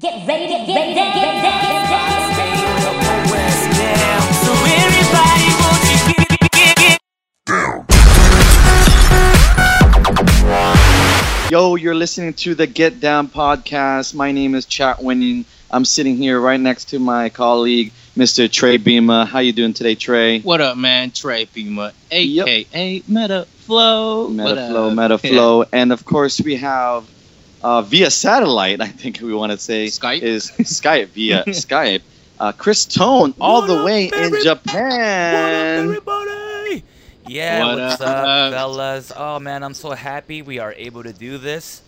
Get ready to get, down, get down, get down. So everybody, won't you get, get, get Yo, you're listening to the Get Down podcast. My name is Chat Winning. I'm sitting here right next to my colleague, Mr. Trey Bima. How you doing today, Trey? What up, man? Trey Pima, Yep. aka Meta Flow. What Metaflow, up? Metaflow, and of course we have uh, via satellite. I think we want to say Skype? is Skype via Skype. Uh, Chris Tone, all the way in Japan. everybody? Yeah, What what's up? up, fellas? Oh man, I'm so happy we are able to do this,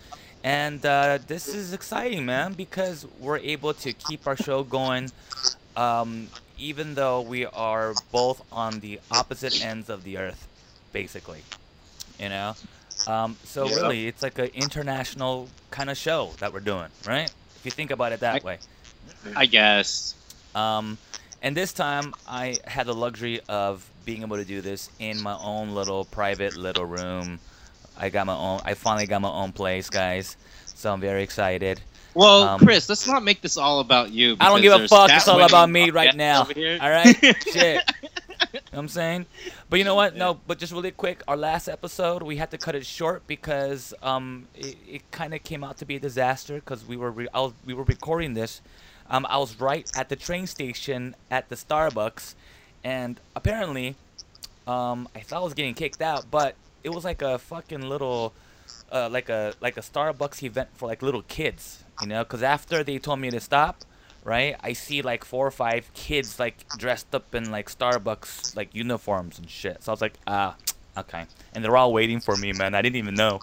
and uh, this is exciting, man, because we're able to keep our show going, um, even though we are both on the opposite ends of the earth, basically. You know, um, so Yeah. really, it's like an international kind of show that we're doing, right? If you think about it that I- way. I guess. Um, and this time I had the luxury of being able to do this in my own little private little room. I got my own. I finally got my own place, guys. So I'm very excited. Well, Um, Chris, let's not make this all about you. I don't give a fuck. It's all Winning about me right now. All right, shit. Know what I'm saying? But you know what? No, but just really quick, our last episode, we had to cut it short because um, it, it kind of came out to be a disaster because we were re- was, we were recording this. Um, I was right at the train station at the Starbucks, and apparently, um, I thought I was getting kicked out, but it was like a fucking little, uh, like a like a Starbucks event for like little kids, you know? Because after they told me to stop, right? I see like four or five kids like dressed up in like Starbucks like uniforms and shit. So I was like, ah, okay. And they're all waiting for me, man. I didn't even know,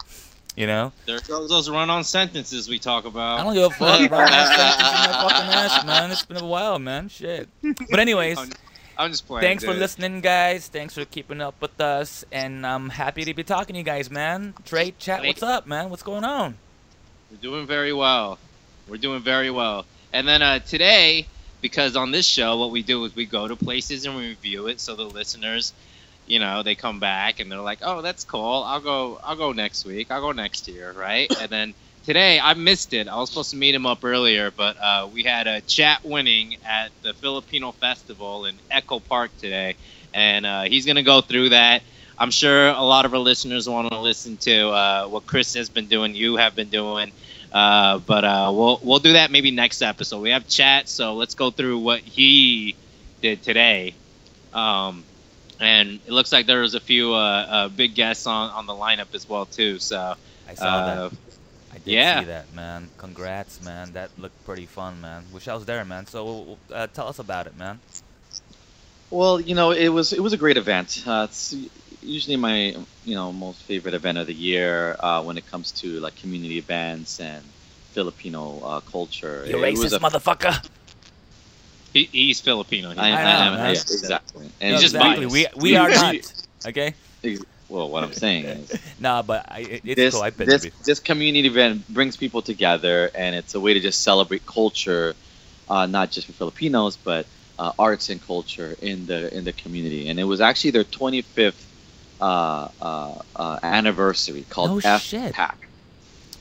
you know. There goes those run-on sentences we talk about. I don't give a fuck, bro. my fucking ass, man. It's been a while, man. Shit. But anyways, I'm, just playing. thanks for listening, guys. Thanks for keeping up with us, and I'm happy to be talking to you guys, man. Trey, chat, what's up, man? What's going on? We're doing very well. We're doing very well. And then uh, today, because on this show, what we do is we go to places and we review it, so the listeners, you know, they come back and they're like, "Oh, that's cool. I'll go. I'll go next week. I'll go next year, right?" and then today, I missed it. I was supposed to meet him up earlier, but uh, we had a chat winning at the Filipino Festival in Echo Park today, and uh, he's gonna go through that. I'm sure a lot of our listeners want to listen to uh, what Chris has been doing, you have been doing. Uh, but uh, we'll we'll do that maybe next episode. We have chat, so let's go through what he did today. Um, and it looks like there was a few uh, uh, big guests on, on the lineup as well too. So I saw uh, that. I did yeah. see that, man. Congrats, man. That looked pretty fun, man. Wish I was there, man. So uh, tell us about it, man. Well, you know, it was it was a great event. Uh, it's usually my you know most favorite event of the year uh, when it comes to like community events and Filipino uh, culture. You It racist a- motherfucker. he, he's Filipino. He- I, I I know, am, man. yeah, exactly. And He's just exactly. We we are not. Okay. Well, what I'm saying is Nah, but I, it, it's this cool. I've been this this community event brings people together, and it's a way to just celebrate culture, uh, not just for Filipinos, but uh, arts and culture in the in the community. And it was actually their 25th uh, uh, uh, anniversary called No F. Pack.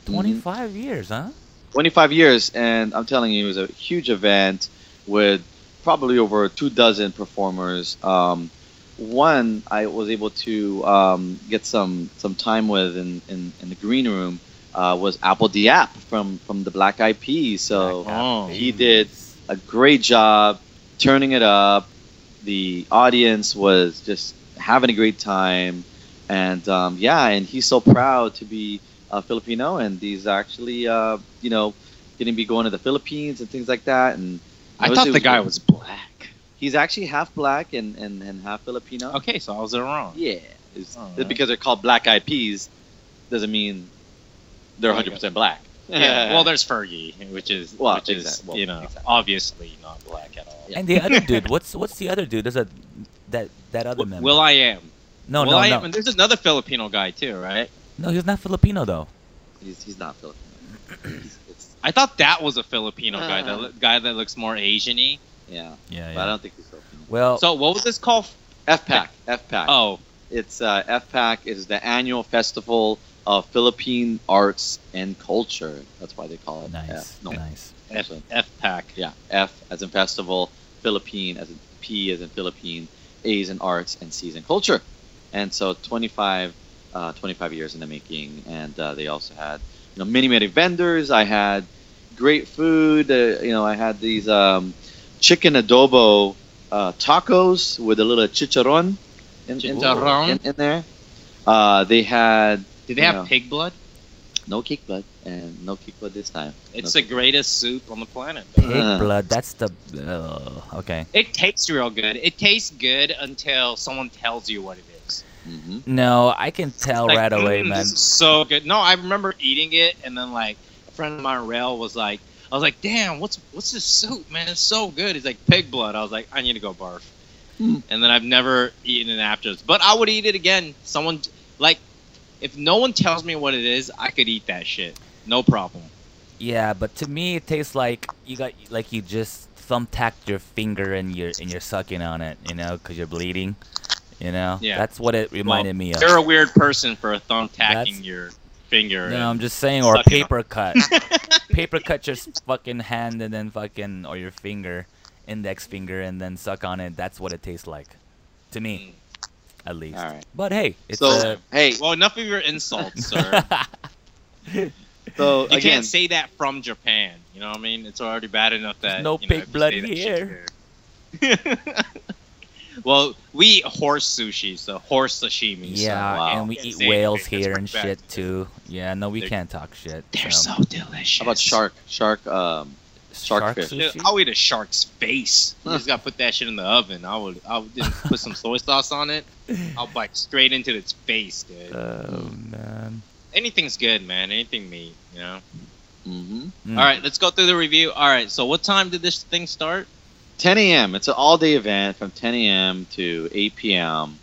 25 years, huh? 25 years, and I'm telling you, it was a huge event with probably over two dozen performers. Um, one I was able to um, get some some time with in, in, in the green room uh, was Apl de ap from from the Black Eyed Peas. So Black Oh. he Peas. did a great job turning it up. The audience was just having a great time, and um, yeah, and he's so proud to be uh, Filipino, and he's actually uh, you know going to be going to the Philippines and things like that. And I thought it the guy great. was black. He's actually half black and, and, and half Filipino. Okay, so I was wrong. Yeah, it's, Oh, just right. because they're called black eyed peas doesn't mean they're 100 percent black. Yeah. Well, there's Fergie, which is Well, which is well, you know exactly. obviously not black at all. Yeah. And the other dude, what's what's the other dude? There's a that that other Will, member. Will I am. no, Will no, I no, am. And there's another Filipino guy too, right? no. He's not Filipino though. he's, he's not Filipino. He's, it's, I thought that was a Filipino guy. That Uh. lo- guy that looks more Asian-y. yeah, Yeah, but I don't think he's Filipino. Well, So what was this called? FPAC, F Pack. Oh, It's uh, FPAC is the annual festival of Philippine arts and culture. That's why they call it nice, F. No, nice. F, So, FPAC. yeah, F as in festival, Philippine as in P as in Philippine, A's in arts, and C's in culture. And so 25, uh, 25 years in the making. And uh, they also had, you know, many, many vendors. I had great food. Uh, you know, I had these um, chicken adobo uh, tacos with a little chicharron in, in, in, in there. Uh, they had Did they have know, pig blood? No kick blood and no kick blood this time. It's no the greatest soup on the planet. Pig Uh. blood. That's the. Uh, okay. It tastes real good. It tastes good until someone tells you what it is. Mm-hmm. No, I can tell Like, right away, "Mm, man. This is so good. No, I remember eating it, and then like a friend of mine, Rail, was like, I was like, damn, what's what's this soup, man? It's so good. He's like pig blood. I was like, I need to go barf. Hmm. And then I've never eaten it after this, but I would eat it again. Someone like, if no one tells me what it is, I could eat that shit, no problem. Yeah, but to me it tastes like you got like you just thumbtacked your finger and you're and you're sucking on it, you know, because you're bleeding. You know, Yeah. that's what it reminded me of. You're a weird person for a thumb tacking That's- your finger. No, I'm just saying, or on- paper cut. paper cut your fucking hand and then fucking or your finger, index finger, and then suck on it. That's what it tastes like, to me, mm. At least. All right. But hey, it's So uh, hey, Well, enough of your insults, sir. so You again, can't say that from Japan. You know what I mean? It's already bad enough that no you know, pig blood say here. here. well, we eat horse sushi, so horse sashimi. so, yeah, wow. and we eat whales anything. Here and shit too. Yeah, no, we They're- can't talk shit. They're so. so delicious. how about shark? Shark. Um, shark fish. Dude. I'll eat a shark's face. You just gotta put that shit in the oven. I would, I would just put some soy sauce on it. I'll bite straight into its face, dude. Oh man. Anything's good, man. Anything meat, you know. hmm Mm. All right, let's go through the review. All right, so what time did this thing start? 10 a.m. It's an all-day event from 10 a.m. to 8 p.m.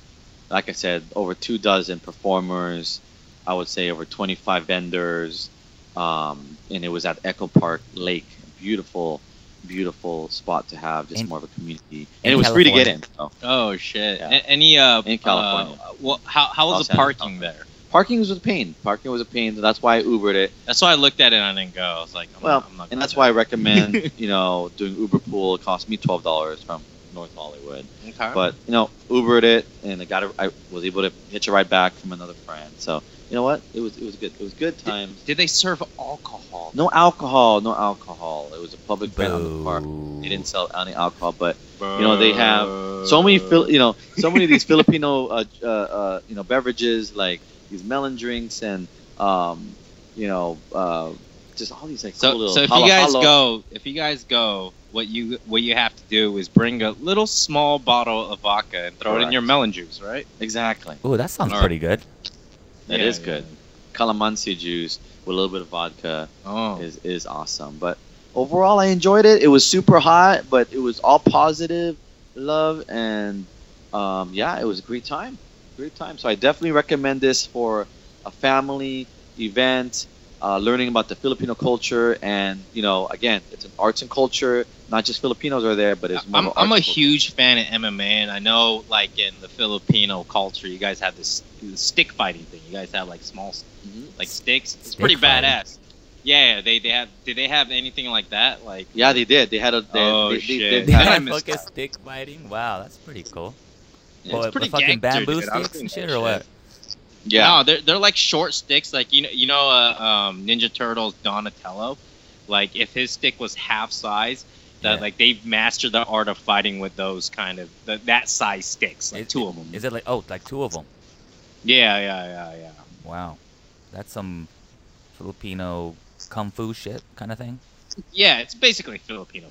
Like I said, over two dozen performers. I would say over 25 vendors, um, and it was at Echo Park Lake. Beautiful, beautiful spot to have, just In- more of a community, and it was free to get in. So. Oh shit! Yeah. Any uh In California. Uh, well, how how was the parking there? Parking was a pain. Parking was a pain. So that's why I Ubered it. That's why I looked at it and I didn't go. I was like, I'm Well, not, I'm not and that's there. why I recommend, you know, doing Uber Pool. It cost me twelve dollars from North Hollywood. Okay. But you know, Ubered it, and I got a, I was able to hitch a ride back from another friend. So you know what? It was it was good. It was good times. did they serve alcohol? No alcohol, no alcohol. It was a public event on the park. They didn't sell any alcohol, but you know they have so many Phil, you know, so many of these Filipino, uh, uh, uh, you know, beverages like these melon drinks and um, you know, uh, just all these like cool So, little. so if halo- you guys halo- go, if you guys go, what you what you have to do is bring a little small bottle of vodka and throw it in your melon juice, right? exactly, Ooh, that sounds Alright. pretty good. That Yeah, is yeah. good. Calamansi juice with a little bit of vodka. Oh, is is awesome. But overall, I enjoyed it. It was super hot, but it was all positive love, and um, yeah, it was a great time. Great time. So I definitely recommend this for a family event, uh, learning about the Filipino culture, and you know, again, it's an arts and culture. Not just Filipinos are there, but it's more I'm, of I'm a culture. huge fan of MMA, and I know like in the Filipino culture, you guys have this, this stick fighting thing. You guys have like small Mhm. like sticks. It's Stick pretty fighting. badass. Yeah, they they have. Did they have anything like that? Like Yeah, they did. They had a. They, Oh, they, shit. They, They they had- I fucking stick fighting. Wow, that's pretty cool. Yeah, What, it's pretty with fucking gangster, bamboo dude. Sticks and shit, that or what? Yeah. No, they're they're like short sticks. Like you know, you know, uh, um, Ninja Turtles Donatello. Like if his stick was half size, that Yeah. like they've mastered the art of fighting with those kind of the, that size sticks. Like Is- two of them. Is it like oh, like two of them? Yeah, yeah, yeah, yeah. Wow, that's some Filipino kung fu shit kind of thing. Yeah, it's basically Filipino.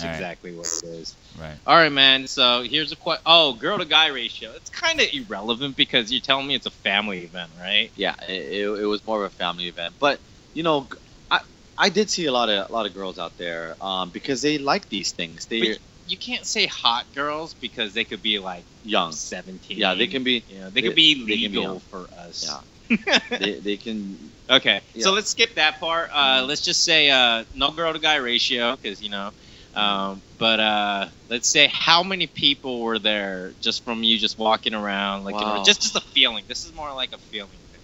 That's All right. exactly what it is. Right. All right, man. So here's a question. Oh, girl to guy ratio. It's kind of irrelevant because you're telling me it's a family event, right? yeah, it, it, it was more of a family event. But you know, I I did see a lot of a lot of girls out there um, because they like these things. They're You can't say hot girls because they could be like young. 17. Yeah, they can be. You know, they they- could be they can be legal for us. Yeah. They, they can. Okay, Yeah. so let's skip that part. Uh, let's just say uh, no girl to guy ratio because you know. Um, but uh, let's say how many people were there just from you just walking around, like you know, Wow. just just a feeling. This is more like a feeling thing.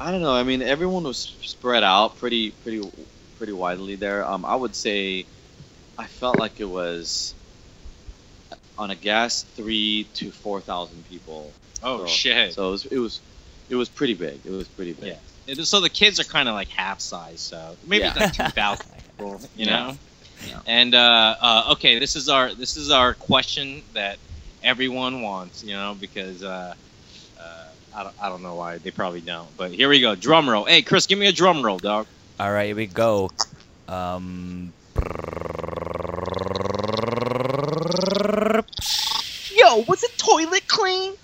I don't know. I mean, everyone was spread out pretty pretty pretty widely there. Um, I would say, I felt like it was on a gas three to four thousand people. Oh so, shit. So it was, it was it was pretty big. It was pretty big. Yeah. So the kids are kind of like half size, so maybe Yeah. like two thousand people, you know. Yeah. And uh, uh, okay, this is our this is our question that everyone wants, you know, because uh, uh, I don't I don't know why they probably don't, but here we go. Drum roll. Hey, Chris, give me a drum roll, dog. All right, here we go. Um, Yo, was the toilet clean?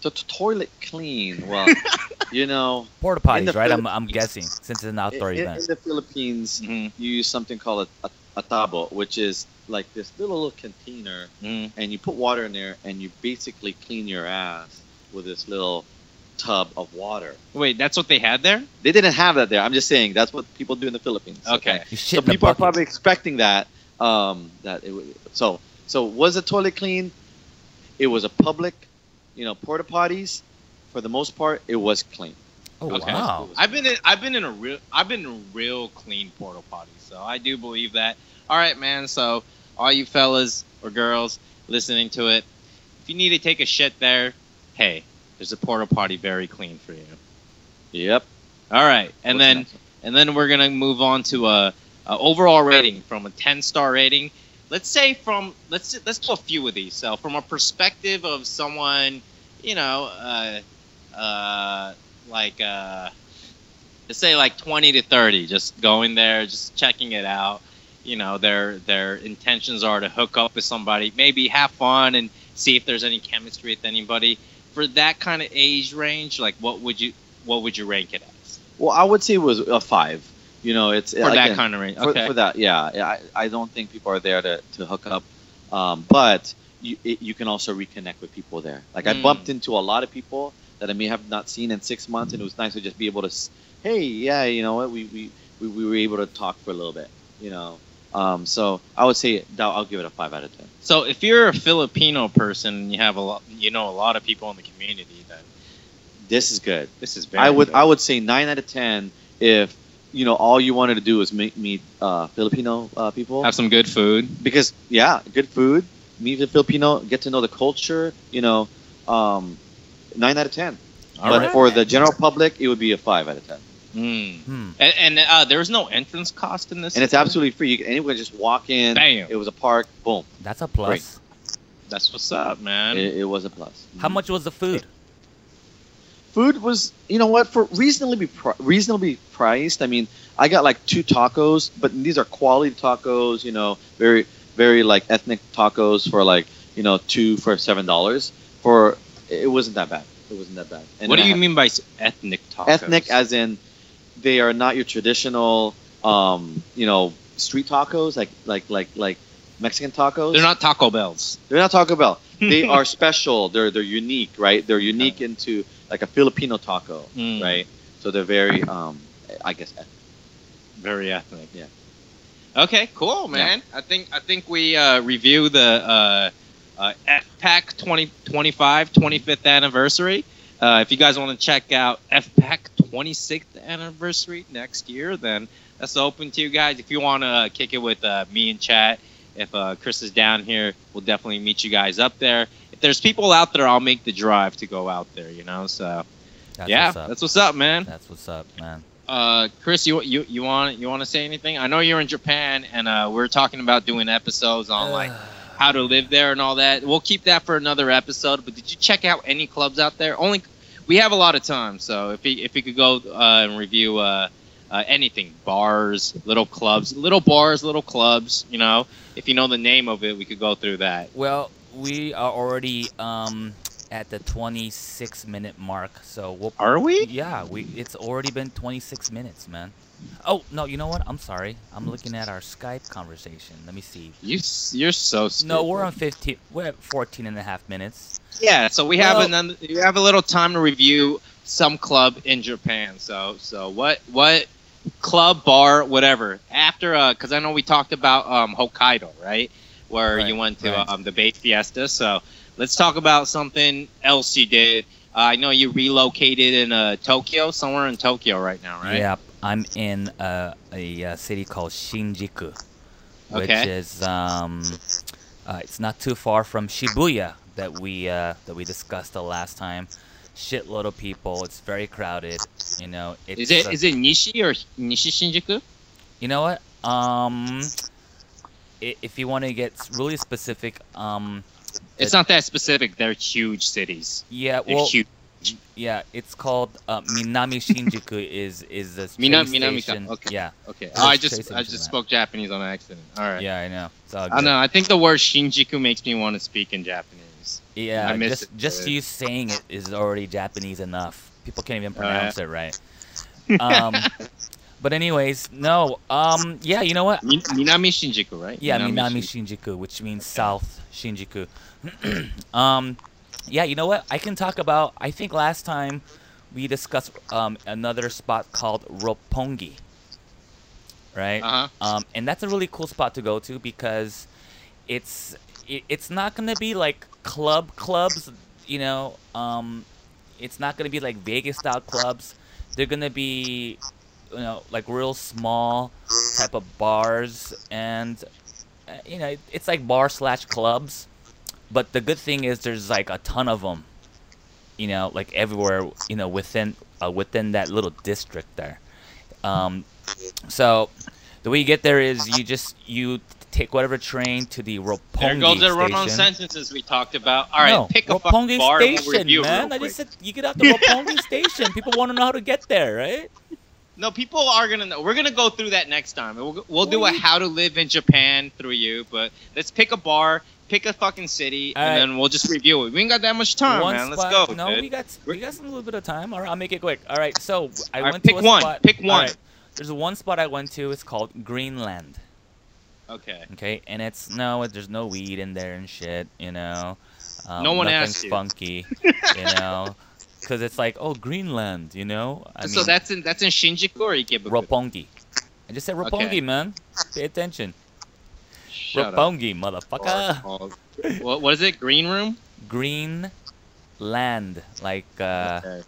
So to toilet clean, well, you know, porta potties, right? I'm, I'm guessing since it's an in, outdoor in- event. in the Philippines, Mm-hmm. you use something called a, a, a tabo, which is like this little, little container, Mm-hmm. and you put water in there, and you basically clean your ass with this little tub of water. Wait, that's what they had there? They didn't have that there. I'm just saying that's what people do in the Philippines. Okay. You So shit in a people are probably expecting that. Um, that it would, so so was the toilet clean? It was a public, you know, porta potties. For the most part, it was clean. Oh Okay. wow! I've been in I've been in a real I've been in a real clean porta potty, so I do believe that. All right, man. So all you fellas or girls listening to it, if you need to take a shit there, hey, there's a porta potty very clean for you. Yep. All right, and What's then next? and then we're gonna move on to a, a overall rating from a 10 star rating. Let's say from let's let's do a few of these. So from a perspective of someone, you know, uh, uh, like uh, let's say like 20 to 30, just going there, just checking it out. You know, their their intentions are to hook up with somebody, maybe have fun and see if there's any chemistry with anybody. For that kind of age range, like what would you what would you rank it as? Well, I would say it was a five. You know, it's For that again, kind of range. for, Okay. for that, yeah. I, I don't think people are there to, to hook up, um, but you it, you can also reconnect with people there. Like I Mm. bumped into a lot of people that I may have not seen in six months, and it was nice to just be able to, hey, yeah, you know what, we we, we, we were able to talk for a little bit, you know. Um, so I would say I'll give it a five out of ten. So if you're a Filipino person and you have a lot, you know, a lot of people in the community, then This is good. this is very. I would good. I would say nine out of ten if you know all you wanted to do is meet meet uh, Filipino uh, people. have some good food. because yeah, good food, meet the Filipino, get to know the culture. You know, um, nine out of ten. All but right. for the general public, it would be a five out of ten. Mm. Hmm. And, and uh, there was no entrance cost in this. And it's absolutely free. You can, anyone can just walk in. Bam. It was a park. Boom. That's a plus. That's what's up, man. It, it was a plus. How much was the food? Food was, you know what, for reasonably pri- reasonably priced. I mean, I got like two tacos, but these are quality tacos. You know, very very like ethnic tacos for like you know two for seven dollars. For it wasn't that bad. It wasn't that bad. And what do you mean by ethnic tacos? ethnic as in they are not your traditional um you know street tacos like like like like mexican tacos They're not Taco Bells. they're not taco bell they are special they're they're unique right they're unique into like a filipino taco Mm. right so they're very um i guess ethnic. Very ethnic. Yeah. Okay, cool, man. I think I think we uh, review the uh, uh, FPAC 2025 25th anniversary. Uh, if you guys want to check out FPAC 26th anniversary next year, then that's open to you guys. If you want to kick it with uh, me and chat, if uh, Chris is down here, we'll definitely meet you guys up there. If there's people out there, I'll make the drive to go out there. You know, so That's yeah, what's that's what's up, man. That's what's up, man. Uh, Chris, you you you want you want to say anything? I know you're in Japan, and uh, we're talking about doing episodes on like how to live there and all that. We'll keep that for another episode. But did you check out any clubs out there? Only we have a lot of time, so if we if we could go uh, and review uh, uh, anything, bars, little clubs, little bars, little clubs. You know, if you know the name of it, we could go through that. Well, we are already um at the 26 minute mark, so we'll. Are we? Yeah, we. It's already been 26 minutes, man. Oh no, you know what? I'm sorry. I'm looking at our Skype conversation. Let me see. You you're so stupid. No, we're on 15. We're at 14 and a half minutes. Yeah, so we have Well- another. We have a little time to review some club in Japan. So so what what club bar whatever after uh because I know we talked about um Hokkaido right where Right, you went to right. um the Bay Fiesta. So let's talk about something else you did. Uh, I know you relocated in uh, Tokyo, somewhere in Tokyo right now, right? Yep. I'm in a, a, uh city called Shinjuku, which Okay. is um, uh, it's not too far from Shibuya that we uh, that we discussed the last time. Shitload of people. It's very crowded. You know. It's, Is it uh, is it Nishi or Nishi Shinjuku? You know what? Um, if you want to get really specific, um, It's not that specific. They're huge cities. yeah, They're well, huge. yeah, it's called uh, Minami Shinjuku. is is the Minami- station. okay. Yeah, Okay. Oh, I just I just spoke Japanese on accident. All right. yeah, I know. I know. I think the word Shinjuku makes me want to speak in Japanese. Yeah, I just it, just you saying it is already Japanese enough. People can't even pronounce it right. Um, but anyways, no. Um, yeah, you know what? Minami Shinjuku, right? Yeah, Minami Shin- Shinjuku, which means South Shinjuku. um, yeah, you know what? I can talk about. I think last time we discussed um, another spot called Roppongi, right? Uh-huh. Um, and that's a really cool spot to go to because it's it, it's not gonna be like club clubs, you know. Um, it's not gonna be like Vegas style clubs. They're gonna be, you know, like real small type of bars, and you know, it's like bar slash clubs. But the good thing is there's like a ton of them, you know, like everywhere, you know, within uh, within that little district there. Um, so the way you get there is you just you take whatever train to the Roppongi There goes the run-on sentences we talked about. All right, no, pick a fucking bar station, review man. I just said you get out the Roppongi station. People want to know how to get there, right? No, people are gonna know. We're gonna go through that next time. We'll, we'll do a how to live in Japan through you. But let's pick a bar, pick a fucking city, All and right. then we'll just review it. We ain't got that much time, one man. spot. Let's go. No, dude. we got we got some little bit of time. All right, I'll make it quick. All right, so I All right, went pick to a one, spot. pick one. right, There's one spot I went to. It's called Greenland. Okay. Okay, and it's no, there's no weed in there and shit. You know, um, No one nothing's asked you. funky. you know, because it's like oh Greenland. You know, I so mean, that's in that's in Shinjuku or Ikebukuro? Roppongi. I just said Roppongi, Okay. man. Pay attention. Shut up. Roppongi, Bar motherfucker. what, what is it? Green room? Green land, like uh, Okay.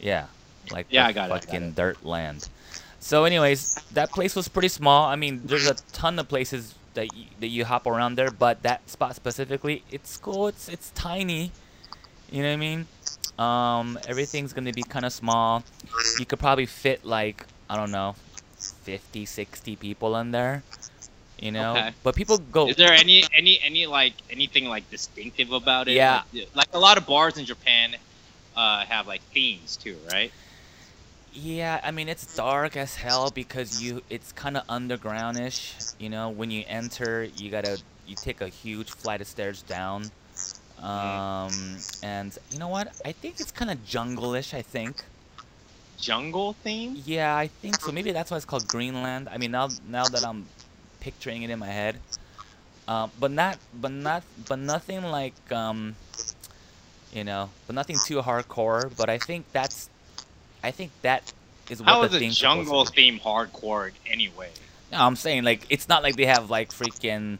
yeah, like Yeah, I got it, I got fucking it. dirt land. So, anyways, that place was pretty small. I mean, there's a ton of places that you, that you hop around there, but that spot specifically, it's cool. It's it's tiny. You know what I mean? Um, everything's gonna be kind of small. You could probably fit like I don't know, 50, 60 people in there. You know, Okay. but people go. Is there any any any like anything like distinctive about it? Yeah. Like, like a lot of bars in Japan uh, have like themes too, right? Yeah, I mean it's dark as hell because you it's kind of undergroundish. You know, when you enter, you gotta you take a huge flight of stairs down. Um, and you know what? I think it's kind of jungle-ish. I think. Jungle theme? Yeah, I think so. Maybe that's why it's called Greenland. I mean, now now that I'm picturing it in my head, um, but not but not but nothing like um, you know, but nothing too hardcore. But I think that's, I think that is what How the is supposed jungle theme hardcore anyway? No, I'm saying like it's not like they have like freaking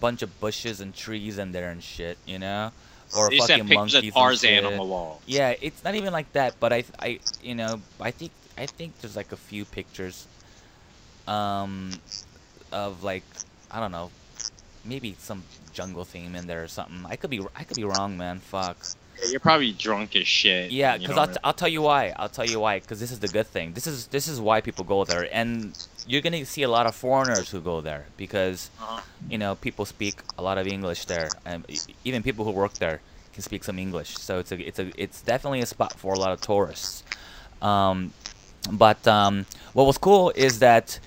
bunch of bushes and trees in there and shit, you know, or just fucking monkeys of Tarzan on the wall. Yeah, it's not even like that, but I, I, you know, I think I think there's like a few pictures, um, of like I don't know, maybe some jungle theme in there or something. I could be I could be wrong, man. Fuck. Yeah, You're probably drunk as shit. Yeah, because I'll, t- I'll tell you why. I'll tell you why. Because this is the good thing. This is this is why people go there, and you're gonna see a lot of foreigners who go there because Uh-huh. you know people speak a lot of English there, and even people who work there can speak some English. So it's a it's a it's definitely a spot for a lot of tourists. Um, but um, what was cool is that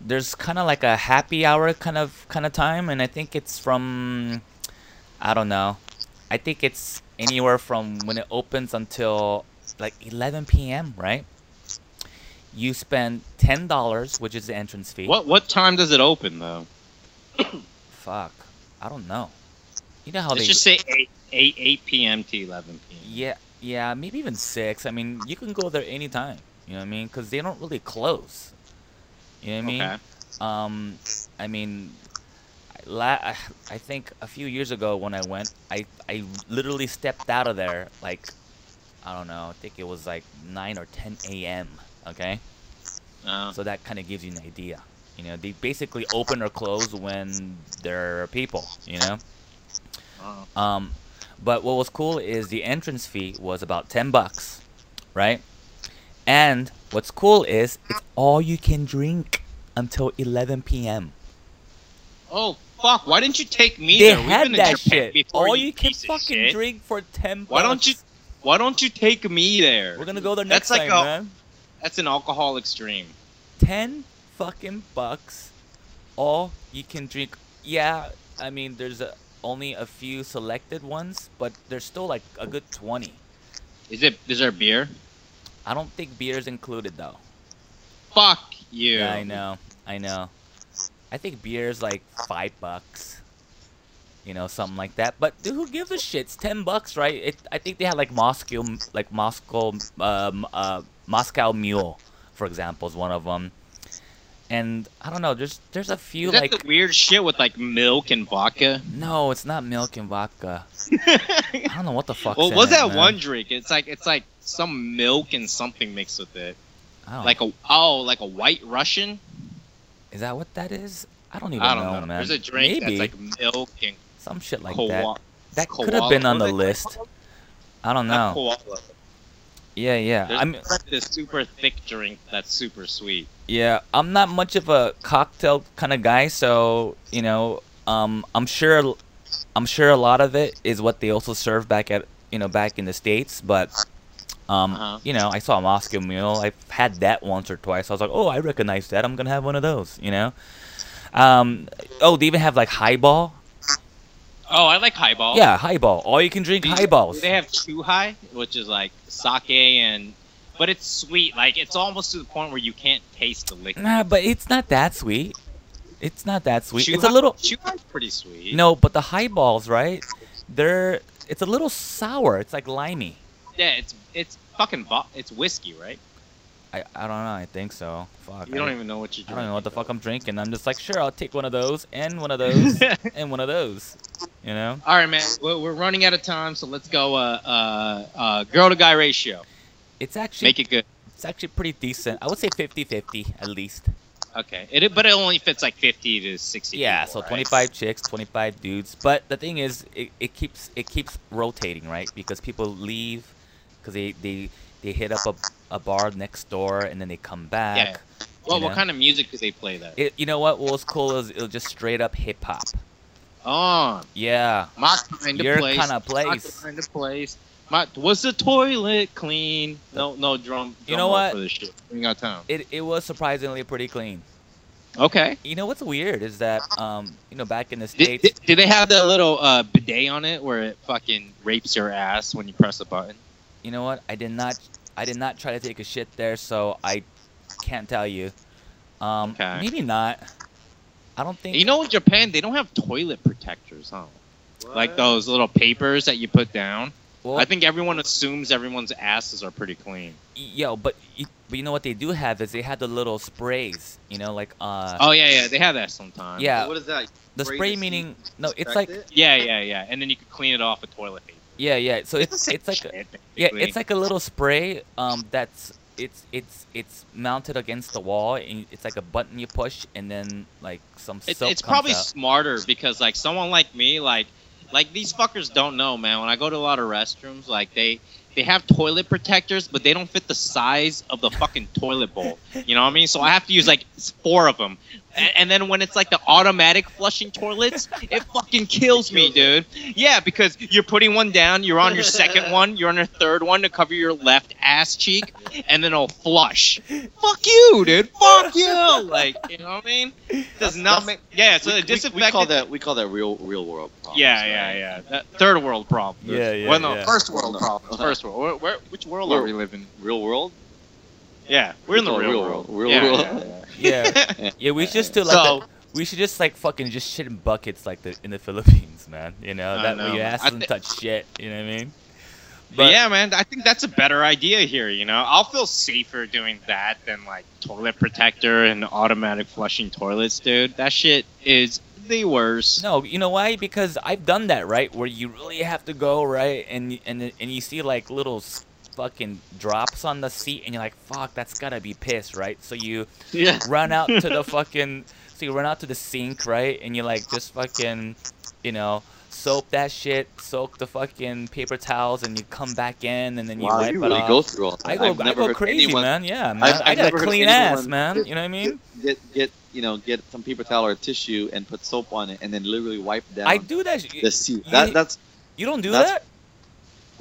there's kind of like a happy hour kind of kind of time, and I think it's from I don't know. I think it's anywhere from when it opens until like 11 p.m. Right? You spend ten dollars, which is the entrance fee. What what time does it open though? Fuck, I don't know. You know how Let's they just say 8, 8, 8 p.m. to 11 p.m. Yeah, yeah, maybe even six. I mean, you can go there anytime. You know what I mean? Because they don't really close. You know what I mean? Okay. Um, I mean, I la- I I think a few years ago when I went, I I literally stepped out of there like, I don't know. I think it was like nine or ten a.m. Okay. Uh, So that kind of gives you an idea. You know, they basically open or close when there are people. You know. uh, Um, but what was cool is the entrance fee was about ten bucks, right? And what's cool is it's all you can drink until 11 p.m. oh fuck! Why didn't you take me They there? Had that shit. All you can fucking drink for 10 bucks. Why don't you? Why don't you take me there? We're gonna go there That's next like time, a- man. That's an alcoholic stream. 10 fucking bucks. All you can drink. Yeah, I mean, there's a, only a few selected ones, but there's still like a good 20. Is it? Is there beer? I don't think beer's included though. Fuck you. Yeah, I know. I know. I think beer's like five bucks. You know, something like that. But dude, who gives a shit? It's ten bucks, right? It, I think they had like Moscow, like Moscow, um, uh, Moscow Mule, for example, is one of them. And I don't know. There's there's a few like the weird shit with like milk and vodka? no, it's not milk and vodka. I don't know what the fuck. well, what's that one drink? It's like it's like some milk and something mixed with it. Don't, Like a oh, like a white Russian. is that what that is? I don't even I don't know, know. man. There's a drink Maybe that's like milk and some shit like that. That could have been on the list. I don't know. Yeah, yeah. There's I'm like this super thick drink that's super sweet. yeah. I'm not much of a cocktail kind of guy, so you know, um, I'm sure, I'm sure a lot of it is what they also serve back at you know back in the states, but. Um, Uh-huh. you know, I saw a Moscow Mule. I've had that once or twice. I was like, oh, I recognize that. I'm gonna have one of those. You know. Um, oh, they even have like highball. Oh, I like highball. Yeah, highball. All you can drink highballs. They have chuhai, which is like sake and, but it's sweet. Like it's almost to the point where you can't taste the liquid. Nah, but it's not that sweet. It's not that sweet. It's a little. Chuhai's pretty sweet. No, but the highballs, right? They're. It's a little sour. It's like limey. Yeah, it's it's fucking it's whiskey, right? I, I don't know. I think so. Fuck. You I don't even know what you're I don't know what the fuck I'm drinking. I'm just like, sure, I'll take one of those and one of those and one of those. You know? All right, man. We're, we're running out of time, so let's go. Uh, uh, uh, girl to guy ratio. It's actually Make it good. it's actually pretty decent. I would say 50-50 at least. Okay. It but it only fits like 50 to 60. Yeah, people, so right? 25 chicks, 25 dudes. But the thing is, it, it keeps it keeps rotating, right? Because people leave because they, they they hit up a, a bar next door and then they come back. Yeah. Well, what know? kind of music do they play there? It, you know what? What was cool is it was just straight up hip hop. Oh, Yeah. my kind of Your place. kinda My kind of place. My, was the toilet clean? No, no drum. You know what? For this shit. Bring out town. It, it was surprisingly pretty clean. Okay. You know what's weird is that um you know back in the Did, states did, did they have that little uh, bidet on it where it fucking rapes your ass when you press a button? you know what I did not I did not try to take a shit there so I can't tell you. Um Okay. maybe not. I don't think You know, in Japan, they don't have toilet protectors, huh? Like those little papers that you put down. well, I think everyone assumes everyone's asses are pretty clean. yo but you, but you know what they do have is they had the little sprays, you know like uh Oh yeah, yeah, they have that sometimes. yeah, What is that? the spray spray meaning no it's like it? Yeah, yeah, yeah. And then you could clean it off with toilet paper. Yeah yeah so it's it's like a, Yeah, it's like a little spray. Um, that's it's it's it's mounted against the wall, and it's like a button you push, and then like some It, soap it's probably out. smarter because like someone like me, like like these fuckers don't know, man. When I go to a lot of restrooms, like they they have toilet protectors, but they don't fit the size of the fucking toilet bowl. You know what I mean? So I have to use like four of them. And, and then when it's like the automatic flushing toilets, it fucking kills me, dude. Yeah, because you're putting one down, you're on your second one, you're on your third one to cover your left ass cheek, and then it'll flush. Fuck you, dude. Fuck you. Like, you know what I mean? Does not make. Yeah, so we, the we- disinfectant. we call that we call that real real world problems. Yeah, right? yeah, yeah. That third world problem. Yeah, yeah, Well, no, yeah. first world No. problem. First world. Where, where, which world are we living? Real world. Yeah, we're in the real, real world. world. Real yeah, world. yeah, Yeah, yeah. yeah. We should just do like So- the, we should just like fucking just shit in buckets like the in the Philippines, man. You know I that way know. your ass I doesn't thi- touch shit. You know what I mean? But yeah, man, I think that's a better idea here. You know, I'll feel safer doing that than like toilet protector and automatic flushing toilets, dude. That shit is the worst. No, you know why? Because I've done that, right? Where you really have to go, right? And and and you see like little s- fucking drops on the seat, and you're like, "Fuck, that's gotta be piss, right?" So you Yeah. run out to the fucking, so you run out to the sink, right? And you like just fucking, you know, soap that shit, soak the fucking paper towels, and you come back in, and then you Wow, wipe you it really off. go through all that. I go, I go crazy, anyone- man. Yeah, man. I've- I I've got a clean ass, man. get- You know what I mean? Get get you know get some paper towel or tissue and put soap on it and then literally wipe down I do that. the seat. you- That that's You don't do that?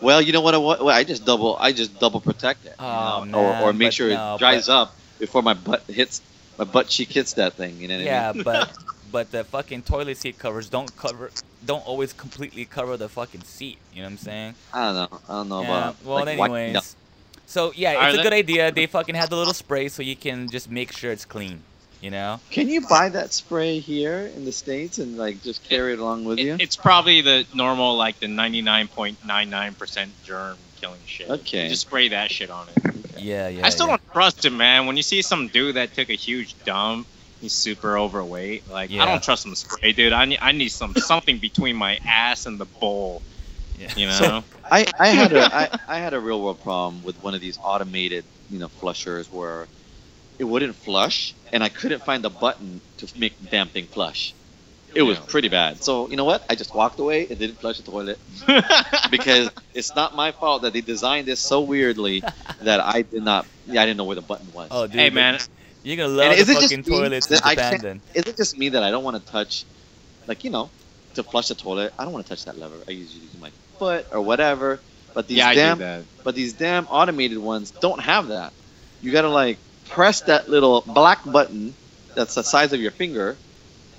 Well, you know what? I, what I just double I just double protect it. Oh, you Oh, know, or, or make sure no, it dries but- up before my butt hits my butt cheek hits that thing. You know what Yeah, I mean? Yeah, but but the fucking toilet seat covers don't cover don't always completely cover the fucking seat. You know what I'm saying? I don't know. I don't know Yeah. about. Well, like, wiping anyways. down- So yeah, Alright, it's a let- good idea. They fucking have the little spray so you can just make sure it's clean. You know? Can you buy that spray here in the states and like just carry it along with you? It's probably the normal, like the 99.99% germ killing shit. Okay. You just spray that shit on it. Yeah, yeah. I still yeah. don't trust him, man. When you see some dude that took a huge dump, he's super overweight. Like Yeah. I don't trust him to spray, dude. I need I need some something between my ass and the bowl. Yeah. You know. So- I, I had a I, I had a real world problem with one of these automated you know flushers where it wouldn't flush and I couldn't find the button to make the damn thing flush. It was pretty bad. So you know what? I just walked away and didn't flush the toilet because it's not my fault that they designed this so weirdly that I did not yeah I didn't know where the button was. Oh, dude. hey man, You're gonna love And the it just fucking me toilets in that I Japan then. Is it just me that I don't want to touch, like you know, to flush the toilet? I don't want to touch that lever. I usually use my foot or whatever. But these yeah, I damn do that. but these damn automated ones don't have that. You gotta like press that little black button that's the size of your finger,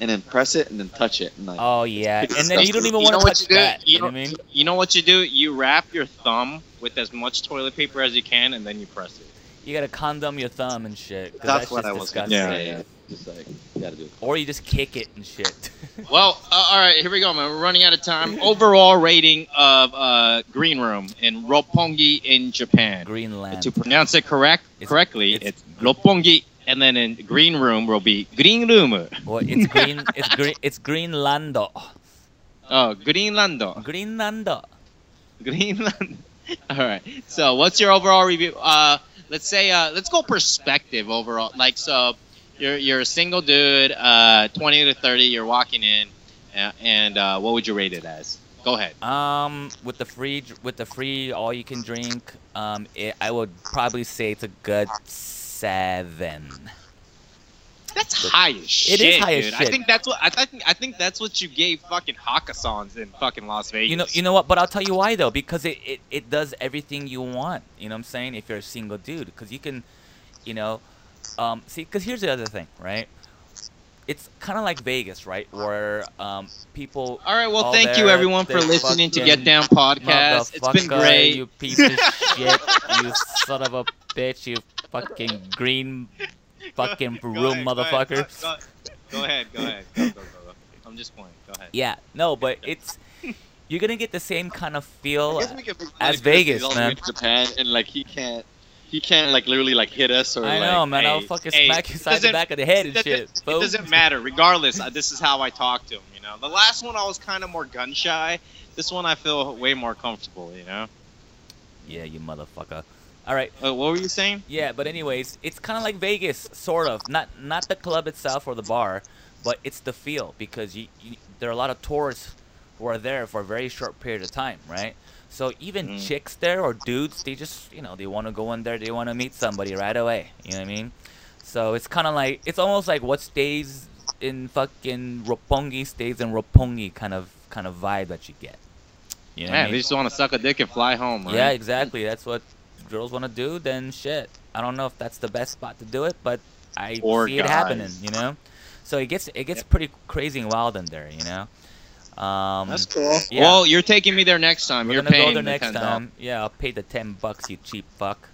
and then press it and then touch it. And like, Oh yeah, and then you don't even want know to what touch you do? that. You You know know- what I mean? You know what you do? You wrap your thumb with as much toilet paper as you can, and then you press it. You gotta condom your thumb and shit. that's that what shit's I was gonna say. Yeah. Yeah, just like you gotta do it. Or you just kick it and shit. Well, uh, all right, here we go, man. We're running out of time. Overall rating of uh, Green Room in Roppongi in Japan. Greenland. To pronounce it correct It's- correctly, it's- it's, Roppongi, and then in Green Room will be Green Room. Well, it's green. It's green. It's Greenlando. Oh, Greenlando. Greenlando. Greenland. All right. So, what's your overall review? Uh, let's say, uh, let's go perspective overall. Like, so you're you're a single dude, uh, 20 to 30. You're walking in, and uh, what would you rate it as? Go ahead. Um, with the free, with the free all you can drink, um, it, I would probably say it's a good seven. That's high as shit, is high as dude. I think that's what I think. I think that's what you gave fucking Hakkasans in fucking Las Vegas. You know, you know what? But I'll tell you why though, because it, it, it does everything you want. You know what I'm saying? If you're a single dude, because you can, you know, um, see, because here's the other thing, right? It's kind of like Vegas, right? Where um, people. All right. Well, all thank you everyone for listening to Get Down Podcast. It's been great. You piece of shit. You son of a bitch. You fucking green fucking Go room ahead, go ahead, motherfucker. Go, go- go ahead. Go ahead. Go, go, go, go. I'm just playing. Go ahead. Yeah, no, but it's you're gonna get the same kind of feel. I guess we could make as fun of Vegas, he's all the man. Japan and like he can't, he can't like literally like hit us or I like. know, man. I'll hey, fucking hey, smack you it side the back of the head It and shit. doesn't, it doesn't matter. Regardless, uh, this is how I talk to him. You know, the last one I was kind of more gun shy. This one I feel way more comfortable. You know. Yeah, you motherfucker. All right. Uh, what were you saying? Yeah, but anyways, it's kind of like Vegas, sort of. Not not the club itself or the bar, but it's the feel because you, you there are a lot of tourists who are there for a very short period of time, right? So even Mm. chicks there or dudes, they just you know they want to go in there, they want to meet somebody right away. You know what I mean? So it's kind of like it's almost like what stays in fucking Roppongi stays in Roppongi kind of kind of vibe that you get. You know I mean? they just want to suck a dick and fly home, right? Yeah, exactly. That's what girls want to do. Then shit. I don't know if that's the best spot to do it, but I Or see it happening. You know. So it gets it gets pretty crazy and wild in there. You know. Um, That's cool. yeah. Well, you're taking me there next time. we're you're gonna paying go there the next $10. time. Yeah, I'll pay the ten bucks, you cheap fuck.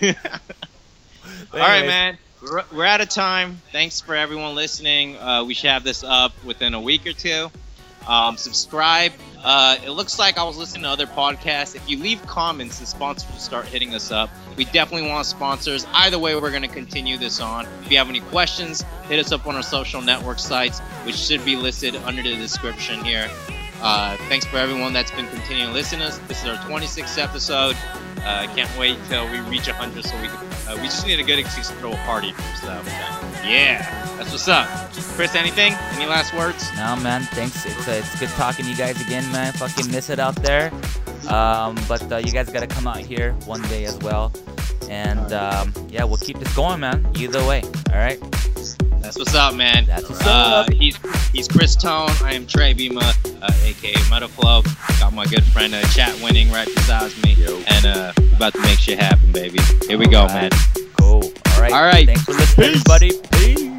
All right, Anyways, man. We're, we're out of time. Thanks for everyone listening. Uh, we should have this up within a week or two. Um, subscribe. Uh, it looks like I was listening to other podcasts. If you leave comments, the sponsors will start hitting us up. We definitely want sponsors. Either way, we're going to continue this on. If you have any questions, hit us up on our social network sites, which should be listed under the description here. Uh, thanks for everyone that's been continuing to listen to us. This is our 26th episode. Uh, can't wait till we reach 100 so we uh, we just need a good excuse to throw a party So. Yeah, that's what's up. Chris, anything? Any last words? No, man. Thanks. It's uh, it's good talking to you guys again, man. Fucking miss it out there. Um, but uh, you guys gotta come out here one day as well. And um, yeah, we'll keep this going, man. Either way. All right. That's what's up, man. That's what's Uh, up. he's he's Chris Tone. I am Trey Bima, uh, aka Metaflow. Got my good friend uh, Chat Winning right beside me, and uh, about to make shit happen, baby. Here we go, Alright. man. Cool. All right. All right. Thanks for listening, Peace. everybody. Peace.